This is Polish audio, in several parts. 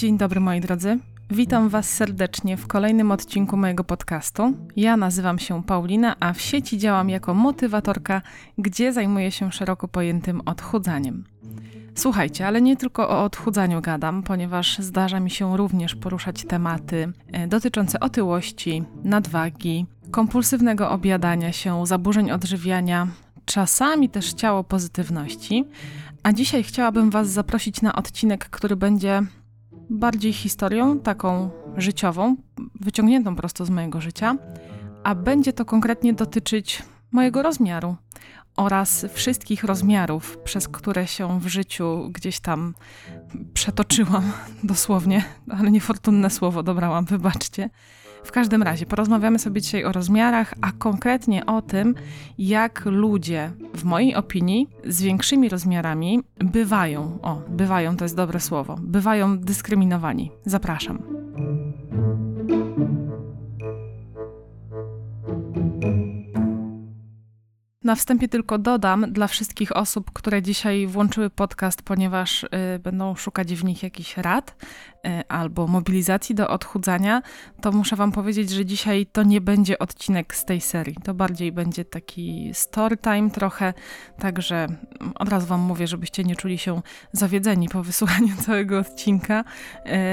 Dzień dobry moi drodzy. Witam Was serdecznie w kolejnym odcinku mojego podcastu. Ja nazywam się Paulina, a w sieci działam jako motywatorka, gdzie zajmuję się szeroko pojętym odchudzaniem. Słuchajcie, ale nie tylko o odchudzaniu gadam, ponieważ zdarza mi się również poruszać tematy e, dotyczące otyłości, nadwagi, kompulsywnego objadania się, zaburzeń odżywiania, czasami też ciało pozytywności. A dzisiaj chciałabym Was zaprosić na odcinek, który będzie bardziej historią, taką życiową, wyciągniętą prosto z mojego życia, a będzie to konkretnie dotyczyć mojego rozmiaru oraz wszystkich rozmiarów, przez które się w życiu gdzieś tam przetoczyłam, dosłownie, ale niefortunne słowo dobrałam, wybaczcie. W każdym razie porozmawiamy sobie dzisiaj o rozmiarach, a konkretnie o tym, jak ludzie, w mojej opinii, z większymi rozmiarami bywają, o, bywają to jest dobre słowo, bywają dyskryminowani. Zapraszam. Na wstępie tylko dodam dla wszystkich osób, które dzisiaj włączyły podcast, ponieważ y, będą szukać w nich jakichś rad y, albo mobilizacji do odchudzania, to muszę Wam powiedzieć, że dzisiaj to nie będzie odcinek z tej serii. To bardziej będzie taki story time trochę, także od razu Wam mówię, żebyście nie czuli się zawiedzeni po wysłuchaniu całego odcinka.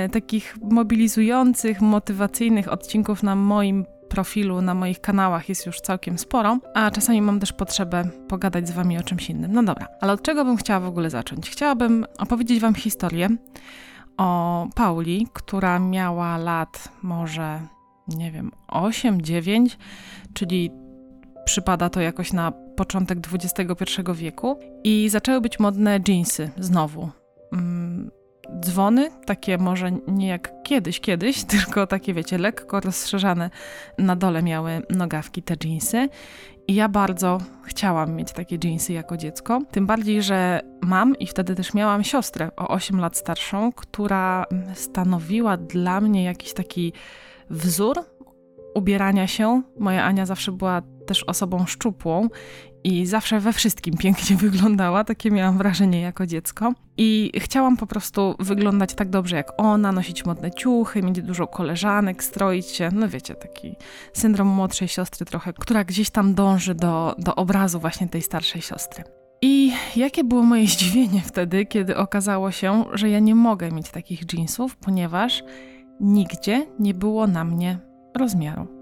Y, takich mobilizujących, motywacyjnych odcinków na moim profilu na moich kanałach jest już całkiem sporo, a czasami mam też potrzebę pogadać z Wami o czymś innym. No dobra, ale od czego bym chciała w ogóle zacząć? Chciałabym opowiedzieć Wam historię o Pauli, która miała lat może, nie wiem, 8-9, czyli przypada to jakoś na początek XXI wieku i zaczęły być modne jeansy znowu. Dzwony, takie może nie jak kiedyś, kiedyś, tylko takie, wiecie, lekko rozszerzane na dole miały nogawki te jeansy. I ja bardzo chciałam mieć takie jeansy jako dziecko. Tym bardziej, że mam i wtedy też miałam siostrę o 8 lat starszą, która stanowiła dla mnie jakiś taki wzór ubierania się. Moja Ania zawsze była też osobą szczupłą i zawsze we wszystkim pięknie wyglądała, takie miałam wrażenie jako dziecko. I chciałam po prostu wyglądać tak dobrze jak ona, nosić modne ciuchy, mieć dużo koleżanek, stroić się, no wiecie, taki syndrom młodszej siostry trochę, która gdzieś tam dąży do, do obrazu właśnie tej starszej siostry. I jakie było moje zdziwienie wtedy, kiedy okazało się, że ja nie mogę mieć takich jeansów, ponieważ nigdzie nie było na mnie rozmiaru.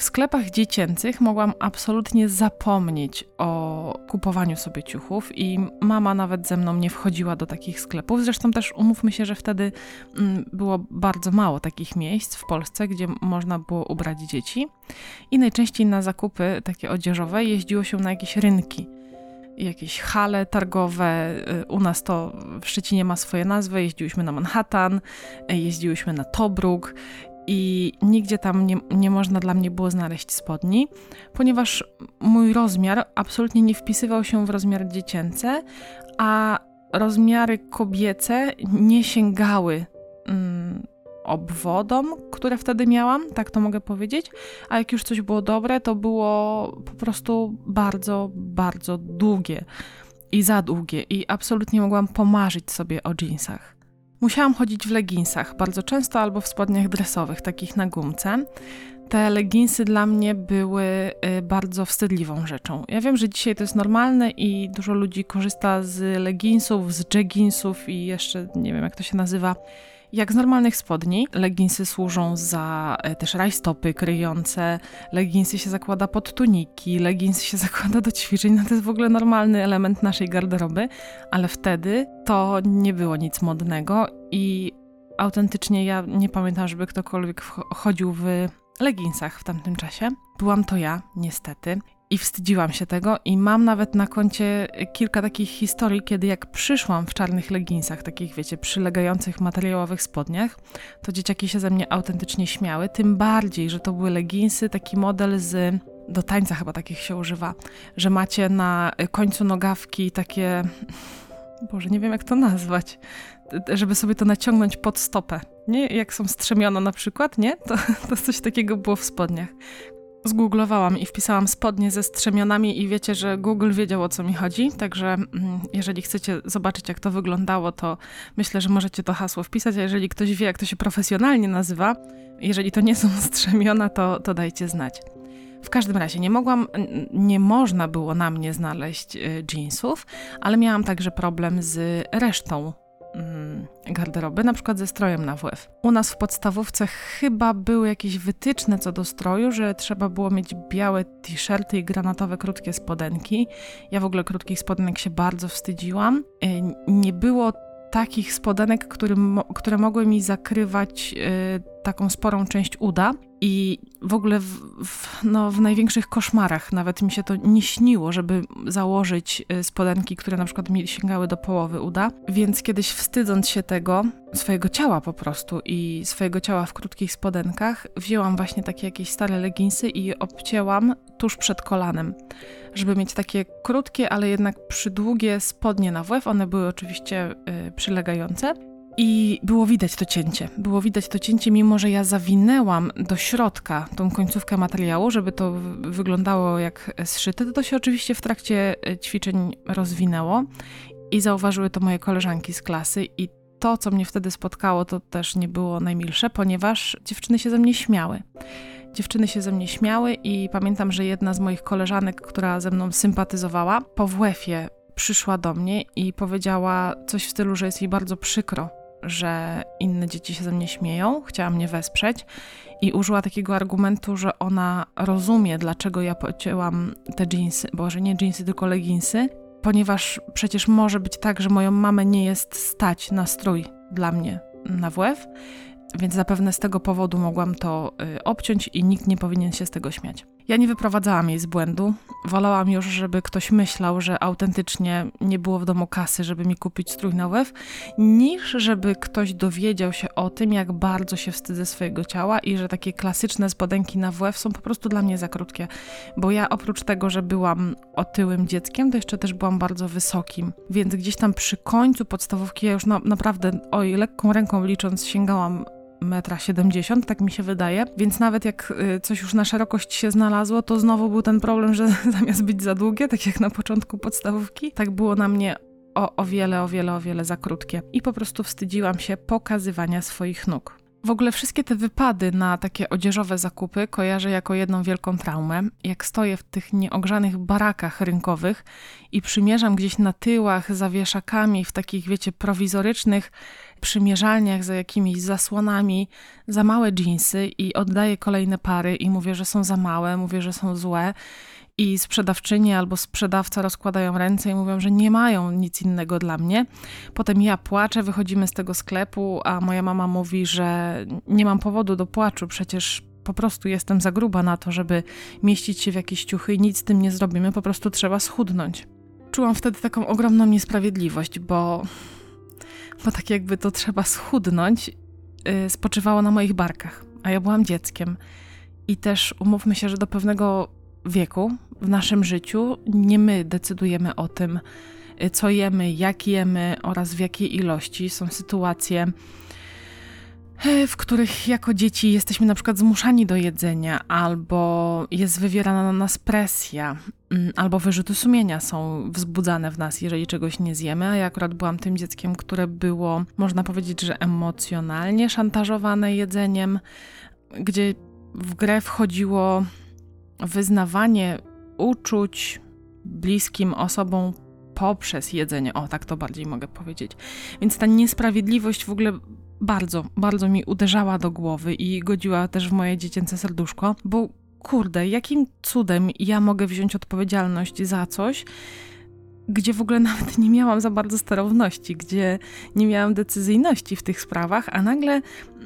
W sklepach dziecięcych mogłam absolutnie zapomnieć o kupowaniu sobie ciuchów i mama nawet ze mną nie wchodziła do takich sklepów. Zresztą też umówmy się, że wtedy mm, było bardzo mało takich miejsc w Polsce, gdzie można było ubrać dzieci. I najczęściej na zakupy takie odzieżowe jeździło się na jakieś rynki jakieś hale targowe. Y, u nas to w Szczecinie ma swoje nazwy. Jeździłyśmy na Manhattan, y, jeździłyśmy na Tobruk i nigdzie tam nie, nie można dla mnie było znaleźć spodni, ponieważ mój rozmiar absolutnie nie wpisywał się w rozmiar dziecięcy, a rozmiary kobiece nie sięgały mm, obwodom, które wtedy miałam, tak to mogę powiedzieć, a jak już coś było dobre, to było po prostu bardzo, bardzo długie i za długie i absolutnie mogłam pomarzyć sobie o jeansach. Musiałam chodzić w leginsach, bardzo często albo w spodniach dresowych, takich na gumce. Te leginsy dla mnie były y, bardzo wstydliwą rzeczą. Ja wiem, że dzisiaj to jest normalne i dużo ludzi korzysta z leginsów, z jegginsów i jeszcze nie wiem jak to się nazywa jak z normalnych spodni, leginsy służą za e, też rajstopy kryjące, leginsy się zakłada pod tuniki, leginsy się zakłada do ćwiczeń, no to jest w ogóle normalny element naszej garderoby, ale wtedy to nie było nic modnego i autentycznie ja nie pamiętam, żeby ktokolwiek chodził w leginsach w tamtym czasie. Byłam to ja, niestety i wstydziłam się tego i mam nawet na koncie kilka takich historii, kiedy jak przyszłam w czarnych leginsach, takich wiecie, przylegających materiałowych spodniach, to dzieciaki się ze mnie autentycznie śmiały, tym bardziej, że to były leginsy, taki model z do tańca chyba takich się używa, że macie na końcu nogawki takie Boże, nie wiem jak to nazwać, żeby sobie to naciągnąć pod stopę. Nie, jak są strzemiona na przykład, nie? To, to coś takiego było w spodniach zgooglowałam i wpisałam spodnie ze strzemionami i wiecie, że Google wiedział o co mi chodzi, także mm, jeżeli chcecie zobaczyć jak to wyglądało, to myślę, że możecie to hasło wpisać, a jeżeli ktoś wie jak to się profesjonalnie nazywa, jeżeli to nie są strzemiona, to, to dajcie znać. W każdym razie nie mogłam, nie można było na mnie znaleźć y, jeansów, ale miałam także problem z resztą garderoby, na przykład ze strojem na WF. U nas w podstawówce chyba były jakieś wytyczne co do stroju, że trzeba było mieć białe t-shirty i granatowe krótkie spodenki. Ja w ogóle krótkich spodenek się bardzo wstydziłam. Y, nie było takich spodenek, które, które mogły mi zakrywać y, taką sporą część uda i w ogóle w, w, no, w największych koszmarach nawet mi się to nie śniło, żeby założyć y, spodenki, które na przykład mi sięgały do połowy uda. Więc kiedyś wstydząc się tego, swojego ciała po prostu i swojego ciała w krótkich spodenkach, wzięłam właśnie takie jakieś stare leginsy i obcięłam tuż przed kolanem, żeby mieć takie krótkie, ale jednak przydługie spodnie na WF. One były oczywiście y, przylegające i było widać to cięcie. Było widać to cięcie, mimo że ja zawinęłam do środka tą końcówkę materiału, żeby to wyglądało jak zszyte, to się oczywiście w trakcie e, ćwiczeń rozwinęło i zauważyły to moje koleżanki z klasy i to, co mnie wtedy spotkało, to też nie było najmilsze, ponieważ dziewczyny się ze mnie śmiały. Dziewczyny się ze mnie śmiały i pamiętam, że jedna z moich koleżanek, która ze mną sympatyzowała, po WF-ie przyszła do mnie i powiedziała coś w stylu, że jest jej bardzo przykro, że inne dzieci się ze mnie śmieją, chciała mnie wesprzeć i użyła takiego argumentu, że ona rozumie, dlaczego ja pocięłam te jeansy, bo że nie jeansy, tylko leginsy, ponieważ przecież może być tak, że moją mamę nie jest stać na strój dla mnie na WF, więc zapewne z tego powodu mogłam to y, obciąć i nikt nie powinien się z tego śmiać. Ja nie wyprowadzałam jej z błędu. Wolałam już, żeby ktoś myślał, że autentycznie nie było w domu kasy, żeby mi kupić strój na WF, niż żeby ktoś dowiedział się o tym, jak bardzo się wstydzę swojego ciała i że takie klasyczne spodenki na WF są po prostu dla mnie za krótkie. Bo ja oprócz tego, że byłam otyłym dzieckiem, to jeszcze też byłam bardzo wysokim. Więc gdzieś tam przy końcu podstawówki ja już na, naprawdę, oj, lekką ręką licząc, sięgałam metra 70, tak mi się wydaje. Więc nawet jak y, coś już na szerokość się znalazło, to znowu był ten problem, że zamiast być za długie, tak jak na początku podstawówki, tak było na mnie o, o wiele, o wiele, o wiele za krótkie. I po prostu wstydziłam się pokazywania swoich nóg. W ogóle wszystkie te wypady na takie odzieżowe zakupy kojarzę jako jedną wielką traumę. Jak stoję w tych nieogrzanych barakach rynkowych i przymierzam gdzieś na tyłach za wieszakami, w takich, wiecie, prowizorycznych przymierzalniach za jakimiś zasłonami, za małe dżinsy i oddaję kolejne pary i mówię, że są za małe, mówię, że są złe i sprzedawczyni albo sprzedawca rozkładają ręce i mówią, że nie mają nic innego dla mnie. Potem ja płaczę, wychodzimy z tego sklepu, a moja mama mówi, że nie mam powodu do płaczu, przecież po prostu jestem za gruba na to, żeby mieścić się w jakieś ciuchy i nic z tym nie zrobimy, po prostu trzeba schudnąć. Czułam wtedy taką ogromną niesprawiedliwość, bo, bo tak jakby to trzeba schudnąć, yy, spoczywało na moich barkach, a ja byłam dzieckiem. I też umówmy się, że do pewnego wieku w naszym życiu nie my decydujemy o tym, y, co jemy, jak jemy oraz w jakiej ilości. Są sytuacje, y, w których jako dzieci jesteśmy na przykład zmuszani do jedzenia, albo jest wywierana na nas presja, albo wyrzuty sumienia są wzbudzane w nas, jeżeli czegoś nie zjemy. A ja akurat byłam tym dzieckiem, które było, można powiedzieć, że emocjonalnie szantażowane jedzeniem, gdzie w grę wchodziło wyznawanie uczuć bliskim osobom poprzez jedzenie. O, tak to bardziej mogę powiedzieć. Więc ta niesprawiedliwość w ogóle bardzo, bardzo mi uderzała do głowy i godziła też w moje dziecięce serduszko, bo kurde, jakim cudem ja mogę wziąć odpowiedzialność za coś, gdzie w ogóle nawet nie miałam za bardzo sterowności, gdzie nie miałam decyzyjności w tych sprawach, a nagle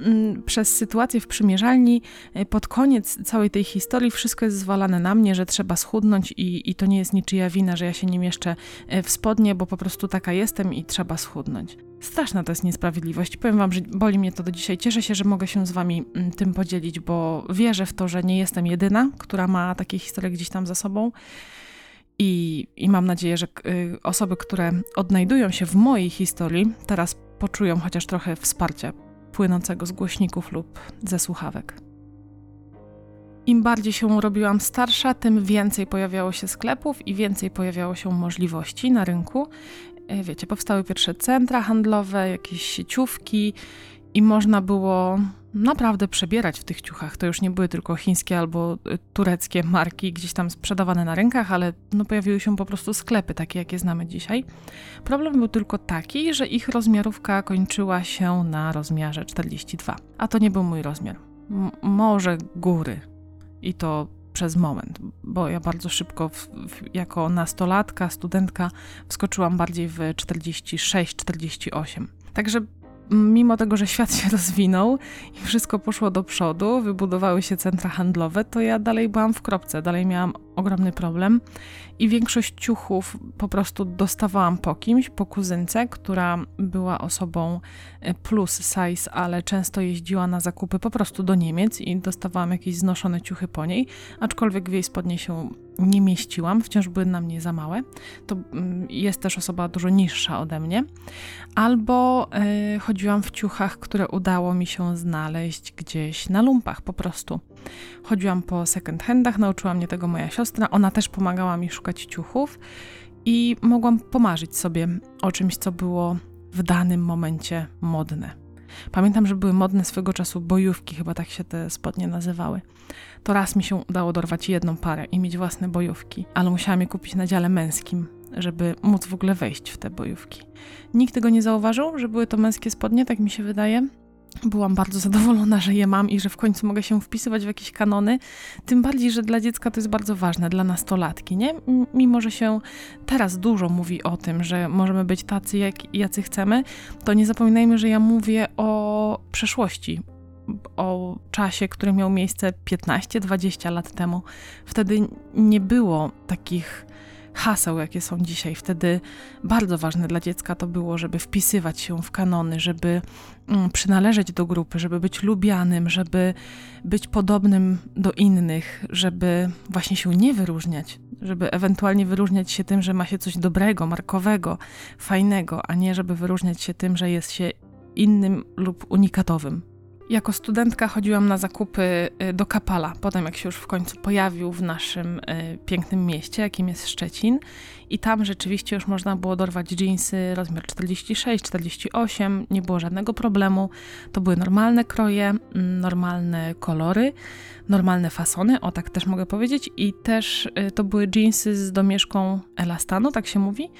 mm, przez sytuację w przymierzalni e, pod koniec całej tej historii wszystko jest zwalane na mnie, że trzeba schudnąć i, i to nie jest niczyja wina, że ja się nie mieszczę e, w spodnie, bo po prostu taka jestem i trzeba schudnąć. Straszna to jest niesprawiedliwość. Powiem wam, że boli mnie to do dzisiaj. Cieszę się, że mogę się z wami mm, tym podzielić, bo wierzę w to, że nie jestem jedyna, która ma takie historie gdzieś tam za sobą. I, I mam nadzieję, że y, osoby, które odnajdują się w mojej historii, teraz poczują chociaż trochę wsparcia płynącego z głośników lub ze słuchawek. Im bardziej się robiłam starsza, tym więcej pojawiało się sklepów i więcej pojawiało się możliwości na rynku. E, wiecie, powstały pierwsze centra handlowe, jakieś sieciówki i można było naprawdę przebierać w tych ciuchach. To już nie były tylko chińskie albo e, tureckie marki gdzieś tam sprzedawane na rynkach, ale no pojawiły się po prostu sklepy takie, jakie znamy dzisiaj. Problem był tylko taki, że ich rozmiarówka kończyła się na rozmiarze 42, a to nie był mój rozmiar. M może góry i to przez moment, bo ja bardzo szybko, w, w, jako nastolatka, studentka, wskoczyłam bardziej w 46-48. Także mimo tego, że świat się rozwinął i wszystko poszło do przodu, wybudowały się centra handlowe, to ja dalej byłam w kropce, dalej miałam ogromny problem i większość ciuchów po prostu dostawałam po kimś, po kuzynce, która była osobą e, plus size, ale często jeździła na zakupy po prostu do Niemiec i dostawałam jakieś znoszone ciuchy po niej, aczkolwiek w jej spodnie się nie mieściłam, wciąż były na mnie za małe. To mm, jest też osoba dużo niższa ode mnie. Albo yy, chodziłam w ciuchach, które udało mi się znaleźć gdzieś na lumpach po prostu. Chodziłam po second handach, nauczyła mnie tego moja siostra. Ona też pomagała mi szukać ciuchów i mogłam pomarzyć sobie o czymś, co było w danym momencie modne. Pamiętam, że były modne swego czasu bojówki, chyba tak się te spodnie nazywały. To raz mi się udało dorwać jedną parę i mieć własne bojówki, ale musiałam je kupić na dziale męskim, żeby móc w ogóle wejść w te bojówki. Nikt tego nie zauważył, że były to męskie spodnie, tak mi się wydaje byłam bardzo zadowolona, że je mam i że w końcu mogę się wpisywać w jakieś kanony. Tym bardziej, że dla dziecka to jest bardzo ważne, dla nastolatki, nie? Mimo, że się teraz dużo mówi o tym, że możemy być tacy, jak, jacy chcemy, to nie zapominajmy, że ja mówię o przeszłości, o czasie, który miał miejsce 15-20 lat temu. Wtedy nie było takich haseł, jakie są dzisiaj. Wtedy bardzo ważne dla dziecka to było, żeby wpisywać się w kanony, żeby mm, przynależeć do grupy, żeby być lubianym, żeby być podobnym do innych, żeby właśnie się nie wyróżniać, żeby ewentualnie wyróżniać się tym, że ma się coś dobrego, markowego, fajnego, a nie żeby wyróżniać się tym, że jest się innym lub unikatowym. Jako studentka chodziłam na zakupy y, do Kapala, potem jak się już w końcu pojawił w naszym y, pięknym mieście, jakim jest Szczecin. I tam rzeczywiście już można było dorwać jeansy rozmiar 46, 48, nie było żadnego problemu. To były normalne kroje, mm, normalne kolory, normalne fasony, o tak też mogę powiedzieć. I też y, to były jeansy z domieszką elastanu, tak się mówi.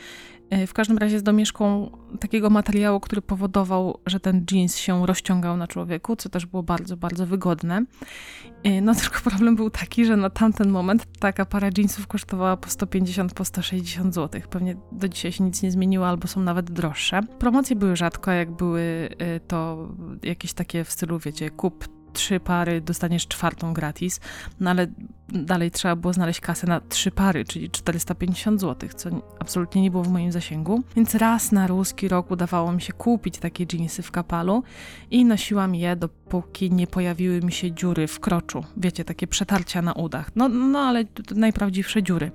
E, w każdym razie z domieszką takiego materiału, który powodował, że ten jeans się rozciągał na człowieku, co też było bardzo, bardzo wygodne. E, no tylko problem był taki, że na tamten moment taka para jeansów kosztowała po 150, po 160 zł. Pewnie do dzisiaj się nic nie zmieniło, albo są nawet droższe. Promocje były rzadko, jak były e, to jakieś takie w stylu, wiecie, kup trzy pary, dostaniesz czwartą gratis, no ale dalej trzeba było znaleźć kasę na trzy pary, czyli 450 zł, co absolutnie nie było w moim zasięgu. Więc raz na ruski rok udawało mi się kupić takie jeansy w kapalu i nosiłam je, dopóki nie pojawiły mi się dziury w kroczu. Wiecie, takie przetarcia na udach. No, no ale najprawdziwsze dziury,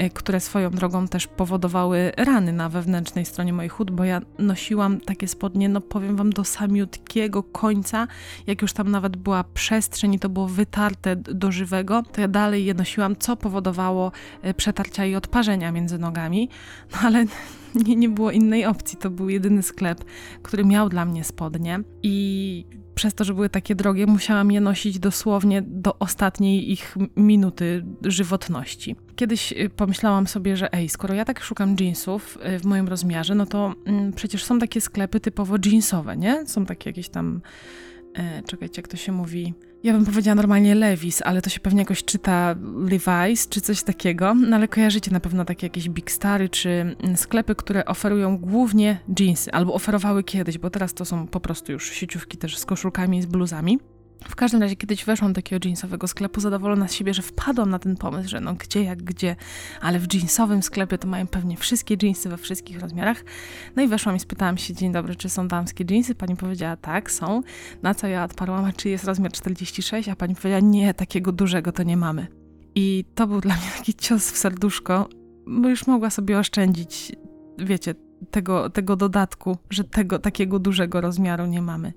y, które swoją drogą też powodowały rany na wewnętrznej stronie moich ud, bo ja nosiłam takie spodnie, no powiem wam, do samiutkiego końca, jak już tam nawet była przestrzeń i to było wytarte do żywego, to dalej je nosiłam, co powodowało e, przetarcia i odparzenia między nogami, no ale nie, nie było innej opcji. To był jedyny sklep, który miał dla mnie spodnie i przez to, że były takie drogie, musiałam je nosić dosłownie do ostatniej ich minuty żywotności. Kiedyś e, pomyślałam sobie, że ej, skoro ja tak szukam jeansów e, w moim rozmiarze, no to mm, przecież są takie sklepy typowo jeansowe, nie? Są takie jakieś tam, e, czekajcie, jak to się mówi, ja bym powiedziała normalnie Levis, ale to się pewnie jakoś czyta Levi's czy coś takiego. No ale kojarzycie na pewno takie jakieś Big Stary czy mm, sklepy, które oferują głównie jeansy, albo oferowały kiedyś, bo teraz to są po prostu już sieciówki też z koszulkami i z bluzami. W każdym razie kiedyś weszłam do takiego jeansowego sklepu, zadowolona z siebie, że wpadłam na ten pomysł, że no gdzie jak gdzie, ale w jeansowym sklepie to mają pewnie wszystkie jeansy we wszystkich rozmiarach. No i weszłam i spytałam się, dzień dobry, czy są damskie jeansy? Pani powiedziała, tak, są. Na co ja odparłam, a czy jest rozmiar 46? A pani powiedziała, nie, takiego dużego to nie mamy. I to był dla mnie taki cios w serduszko, bo już mogła sobie oszczędzić, wiecie, tego, tego dodatku, że tego takiego dużego rozmiaru nie mamy.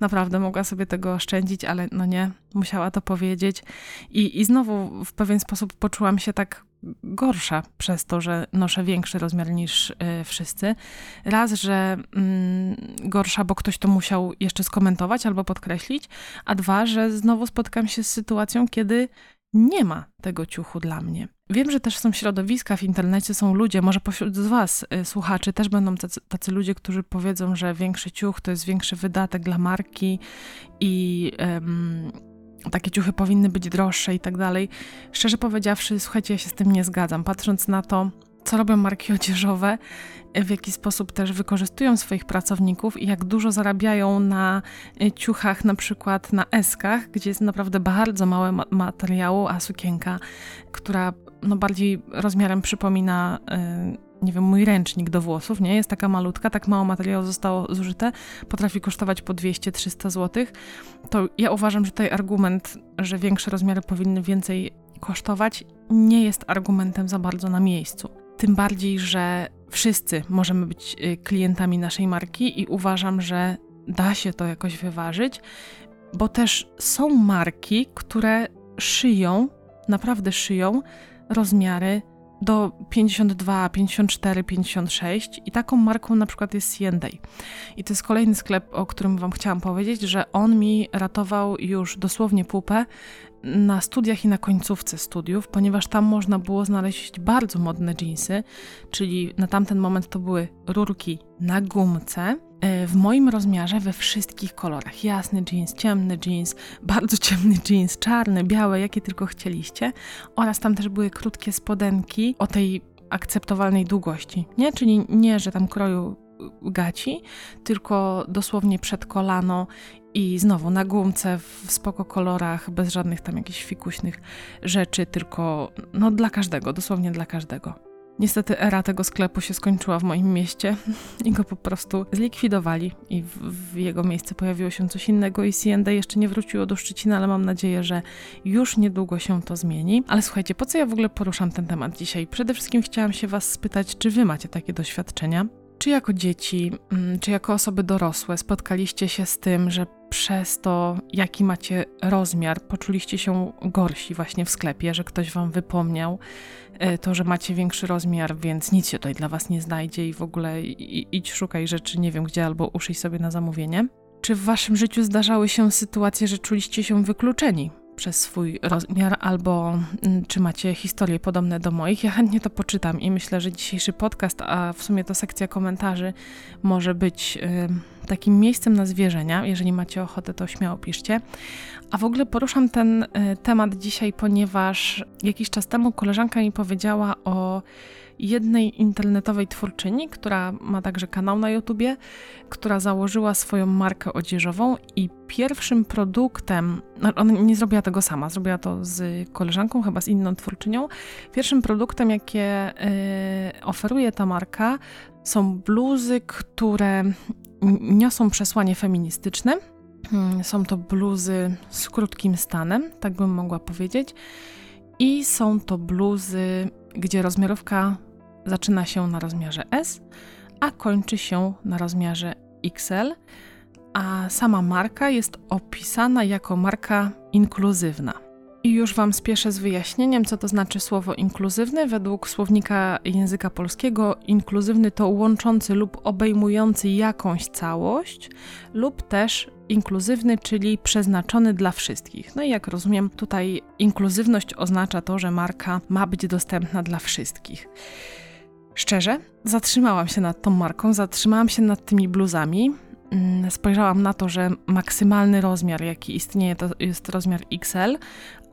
Naprawdę mogła sobie tego oszczędzić, ale no nie, musiała to powiedzieć. I, i znowu w pewien sposób poczułam się tak gorsza przez to, że noszę większy rozmiar niż y, wszyscy. Raz, że mm, gorsza, bo ktoś to musiał jeszcze skomentować albo podkreślić, a dwa, że znowu spotkam się z sytuacją, kiedy nie ma tego ciuchu dla mnie. Wiem, że też są środowiska w internecie, są ludzie, może pośród z Was, y, słuchaczy, też będą tacy, tacy, ludzie, którzy powiedzą, że większy ciuch to jest większy wydatek dla marki i takie ciuchy powinny być droższe i tak dalej. Szczerze powiedziawszy, słuchajcie, ja się z tym nie zgadzam. Patrząc na to, co robią marki odzieżowe, w jaki sposób też wykorzystują swoich pracowników i jak dużo zarabiają na y, ciuchach, na przykład na eskach, gdzie jest naprawdę bardzo małe materiału, a sukienka, która no bardziej rozmiarem przypomina y, nie wiem, mój ręcznik do włosów, nie? Jest taka malutka, tak mało materiału zostało zużyte, potrafi kosztować po 200-300 zł, to ja uważam, że tutaj argument, że większe rozmiary powinny więcej kosztować, nie jest argumentem za bardzo na miejscu. Tym bardziej, że wszyscy możemy być y, klientami naszej marki i uważam, że da się to jakoś wyważyć, bo też są marki, które szyją, naprawdę szyją rozmiary do 52, 54, 56 i taką marką na przykład jest C&A. I to jest kolejny sklep, o którym wam chciałam powiedzieć, że on mi ratował już dosłownie pupę na studiach i na końcówce studiów, ponieważ tam można było znaleźć bardzo modne jeansy, czyli na tamten moment to były rurki na gumce, e, w moim rozmiarze we wszystkich kolorach. Jasny jeans, ciemny jeans, bardzo ciemny jeans, czarny, białe, jakie tylko chcieliście. Oraz tam też były krótkie spodenki o tej akceptowalnej długości, nie? Czyli nie, że tam kroju gaci, tylko dosłownie przed kolano i znowu na gumce w spoko kolorach, bez żadnych tam jakichś fikuśnych rzeczy, tylko no dla każdego, dosłownie dla każdego. Niestety era tego sklepu się skończyła w moim mieście i go po prostu zlikwidowali i w, w jego miejsce pojawiło się coś innego i C&A jeszcze nie wróciło do Szczecina, ale mam nadzieję, że już niedługo się to zmieni. Ale słuchajcie, po co ja w ogóle poruszam ten temat dzisiaj? Przede wszystkim chciałam się was spytać, czy wy macie takie doświadczenia? Czy jako dzieci, mm, czy jako osoby dorosłe spotkaliście się z tym, że przez to, jaki macie rozmiar, poczuliście się gorsi właśnie w sklepie, że ktoś wam wypomniał e, to, że macie większy rozmiar, więc nic się tutaj dla was nie znajdzie i w ogóle idź szukaj rzeczy nie wiem gdzie albo uszyj sobie na zamówienie? Czy w waszym życiu zdarzały się sytuacje, że czuliście się wykluczeni przez swój rozmiar, albo mm, czy macie historie podobne do moich. Ja chętnie to poczytam i myślę, że dzisiejszy podcast, a w sumie to sekcja komentarzy, może być takim miejscem na zwierzenia. Jeżeli macie ochotę, to śmiało piszcie. A w ogóle poruszam ten y, temat dzisiaj, ponieważ jakiś czas temu koleżanka mi powiedziała o jednej internetowej twórczyni, która ma także kanał na YouTubie, która założyła swoją markę odzieżową i pierwszym produktem, no ona nie zrobiła tego sama, zrobiła to z koleżanką, chyba z inną twórczynią. Pierwszym produktem, jakie y, oferuje ta marka, są bluzy, które niosą przesłanie feministyczne. Hmm, są to bluzy z krótkim stanem, tak bym mogła powiedzieć. I są to bluzy, gdzie rozmiarówka zaczyna się na rozmiarze S, a kończy się na rozmiarze XL, a sama marka jest opisana jako marka inkluzywna. I już Wam spieszę z wyjaśnieniem, co to znaczy słowo inkluzywny. Według słownika języka polskiego, inkluzywny to łączący lub obejmujący jakąś całość, lub też inkluzywny, czyli przeznaczony dla wszystkich. No i jak rozumiem, tutaj inkluzywność oznacza to, że marka ma być dostępna dla wszystkich. Szczerze, zatrzymałam się nad tą marką, zatrzymałam się nad tymi bluzami. Mm, spojrzałam na to, że maksymalny rozmiar, jaki istnieje, to jest rozmiar XL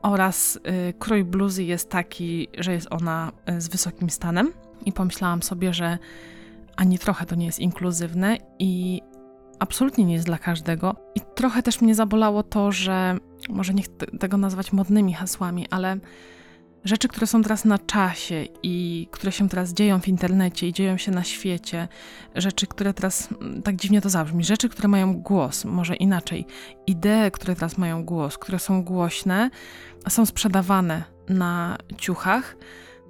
oraz y, krój bluzy jest taki, że jest ona y, z wysokim stanem. I pomyślałam sobie, że ani trochę to nie jest inkluzywne i absolutnie nie jest dla każdego. I trochę też mnie zabolało to, że może nie chcę tego nazwać modnymi hasłami, ale rzeczy, które są teraz na czasie i które się teraz dzieją w internecie i dzieją się na świecie, rzeczy, które teraz, mm, tak dziwnie to zabrzmi, rzeczy, które mają głos, może inaczej, idee, które teraz mają głos, które są głośne, są sprzedawane na ciuchach,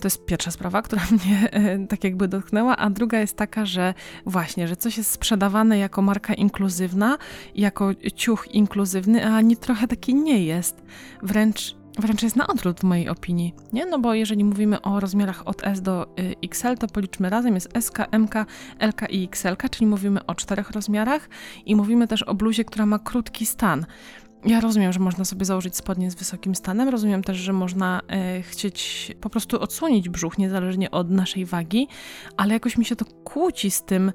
To jest pierwsza sprawa, która mnie e, tak jakby dotknęła, a druga jest taka, że właśnie, że coś jest sprzedawane jako marka inkluzywna, jako ciuch inkluzywny, a ani trochę taki nie jest. Wręcz Wręcz jest na odwrót w mojej opinii, nie? No bo jeżeli mówimy o rozmiarach od S do y, XL, to policzmy razem, jest SK, MK, LK i XL, czyli mówimy o czterech rozmiarach i mówimy też o bluzie, która ma krótki stan. Ja rozumiem, że można sobie założyć spodnie z wysokim stanem, rozumiem też, że można e, chcieć po prostu odsłonić brzuch, niezależnie od naszej wagi, ale jakoś mi się to kłóci z tym,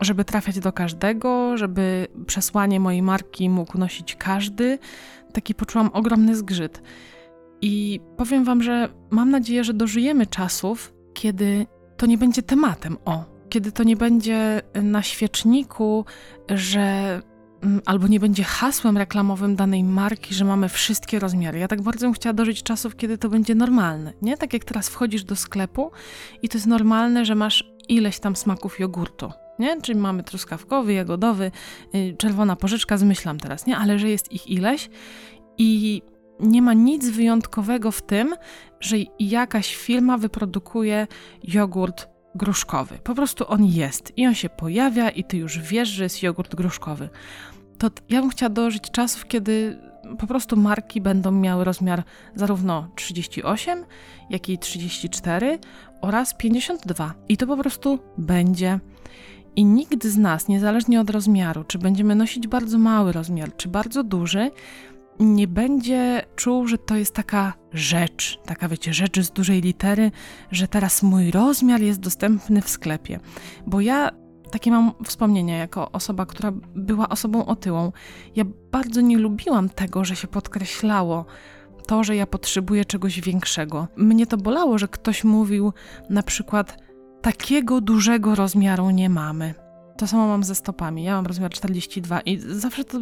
żeby trafiać do każdego, żeby przesłanie mojej marki mógł nosić każdy. Taki poczułam ogromny zgrzyt. I powiem Wam, że mam nadzieję, że dożyjemy czasów, kiedy to nie będzie tematem. O, kiedy to nie będzie na świeczniku, że mm, albo nie będzie hasłem reklamowym danej marki, że mamy wszystkie rozmiary. Ja tak bardzo bym chciała dożyć czasów, kiedy to będzie normalne, nie? Tak jak teraz wchodzisz do sklepu i to jest normalne, że masz ileś tam smaków jogurtu, nie? Czyli mamy truskawkowy, jagodowy, y, czerwona porzeczka, zmyślam teraz, nie? Ale że jest ich ileś i nie ma nic wyjątkowego w tym, że jakaś firma wyprodukuje jogurt gruszkowy. Po prostu on jest i on się pojawia i ty już wiesz, że jest jogurt gruszkowy. To ja bym chciała dożyć czasów, kiedy po prostu marki będą miały rozmiar zarówno 38, jak i 34 oraz 52. I to po prostu będzie. I nikt z nas, niezależnie od rozmiaru, czy będziemy nosić bardzo mały rozmiar, czy bardzo duży, nie będzie czuł, że to jest taka rzecz, taka wiecie, rzecz z dużej litery, że teraz mój rozmiar jest dostępny w sklepie. Bo ja takie mam wspomnienia jako osoba, która była osobą otyłą. Ja bardzo nie lubiłam tego, że się podkreślało to, że ja potrzebuję czegoś większego. Mnie to bolało, że ktoś mówił na przykład takiego dużego rozmiaru nie mamy. To samo mam ze stopami. Ja mam rozmiar 42 i zawsze to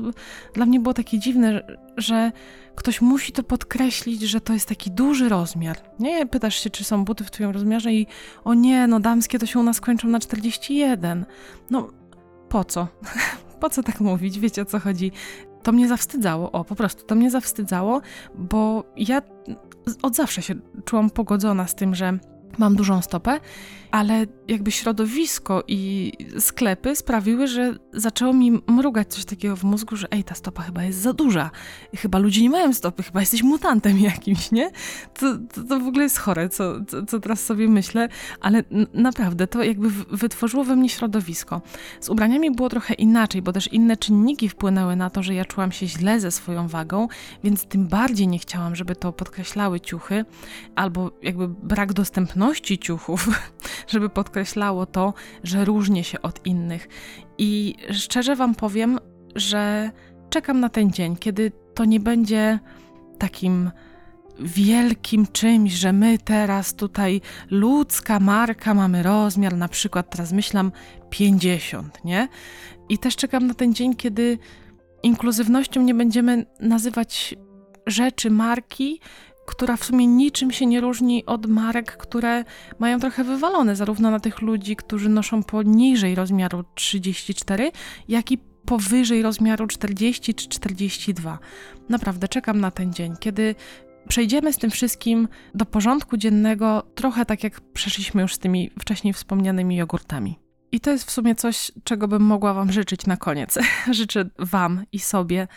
dla mnie było takie dziwne, że ktoś musi to podkreślić, że to jest taki duży rozmiar. Nie pytasz się, czy są buty w twoim rozmiarze i o nie, no damskie to się u nas kończą na 41. No po co? po co tak mówić? Wiecie o co chodzi? To mnie zawstydzało, o po prostu to mnie zawstydzało, bo ja od zawsze się czułam pogodzona z tym, że mam dużą stopę, ale jakby środowisko i sklepy sprawiły, że zaczęło mi mrugać coś takiego w mózgu, że ej, ta stopa chyba jest za duża. Chyba ludzie nie mają stopy, chyba jesteś mutantem jakimś, nie? To, to, to w ogóle jest chore, co, co, co teraz sobie myślę, ale naprawdę to jakby wytworzyło we mnie środowisko. Z ubraniami było trochę inaczej, bo też inne czynniki wpłynęły na to, że ja czułam się źle ze swoją wagą, więc tym bardziej nie chciałam, żeby to podkreślały ciuchy, albo jakby brak dostępności ciuchów żeby podkreślało to, że różnię się od innych. I szczerze Wam powiem, że czekam na ten dzień, kiedy to nie będzie takim wielkim czymś, że my teraz tutaj ludzka marka mamy rozmiar, na przykład teraz myślam 50, nie? I też czekam na ten dzień, kiedy inkluzywnością nie będziemy nazywać rzeczy marki, która w sumie niczym się nie różni od marek, które mają trochę wywalone zarówno na tych ludzi, którzy noszą poniżej rozmiaru 34, jak i powyżej rozmiaru 40 czy 42. Naprawdę czekam na ten dzień, kiedy przejdziemy z tym wszystkim do porządku dziennego, trochę tak jak przeszliśmy już z tymi wcześniej wspomnianymi jogurtami. I to jest w sumie coś, czego bym mogła Wam życzyć na koniec. Życzę Wam i sobie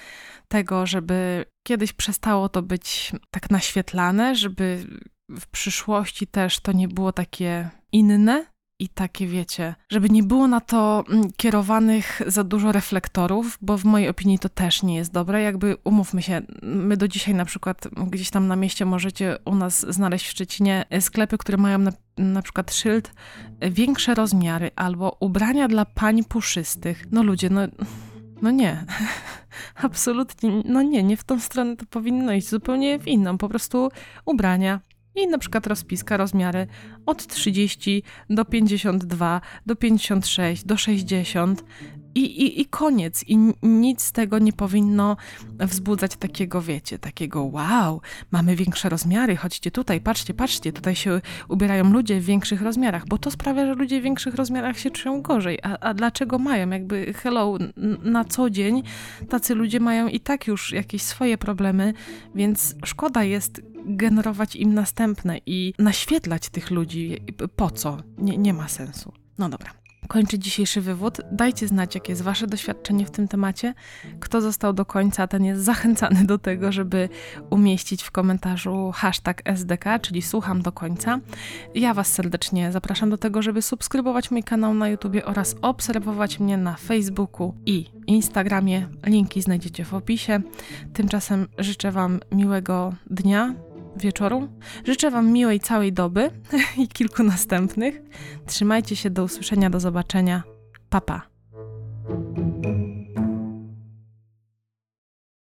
tego, żeby kiedyś przestało to być tak naświetlane, żeby w przyszłości też to nie było takie inne, i takie wiecie, żeby nie było na to mm, kierowanych za dużo reflektorów, bo w mojej opinii to też nie jest dobre. Jakby umówmy się, my do dzisiaj na przykład gdzieś tam na mieście możecie u nas znaleźć w Szczecinie sklepy, które mają na, na przykład szyld większe rozmiary albo ubrania dla pań puszystych. No ludzie, no. No nie, absolutnie, no nie, nie w tą stronę to powinno iść, zupełnie w inną, po prostu ubrania i na przykład rozpiska rozmiary od 30 do 52, do 56, do 60 i, i, i koniec. I nic z tego nie powinno wzbudzać takiego, wiecie, takiego wow, mamy większe rozmiary, chodźcie tutaj, patrzcie, patrzcie, tutaj się ubierają ludzie w większych rozmiarach, bo to sprawia, że ludzie w większych rozmiarach się czują gorzej. A, a dlaczego mają? Jakby hello, na co dzień tacy ludzie mają i tak już jakieś swoje problemy, więc szkoda jest generować im następne i naświetlać tych ludzi. Po co? Nie, nie ma sensu. No dobra kończy dzisiejszy wywód. Dajcie znać, jakie jest Wasze doświadczenie w tym temacie. Kto został do końca, ten jest zachęcany do tego, żeby umieścić w komentarzu hashtag SDK, czyli słucham do końca. Ja Was serdecznie zapraszam do tego, żeby subskrybować mój kanał na YouTube oraz obserwować mnie na Facebooku i Instagramie. Linki znajdziecie w opisie. Tymczasem życzę Wam miłego dnia, wieczoru. Życzę Wam miłej całej doby i kilku następnych. Trzymajcie się, do usłyszenia, do zobaczenia. Papa. Pa.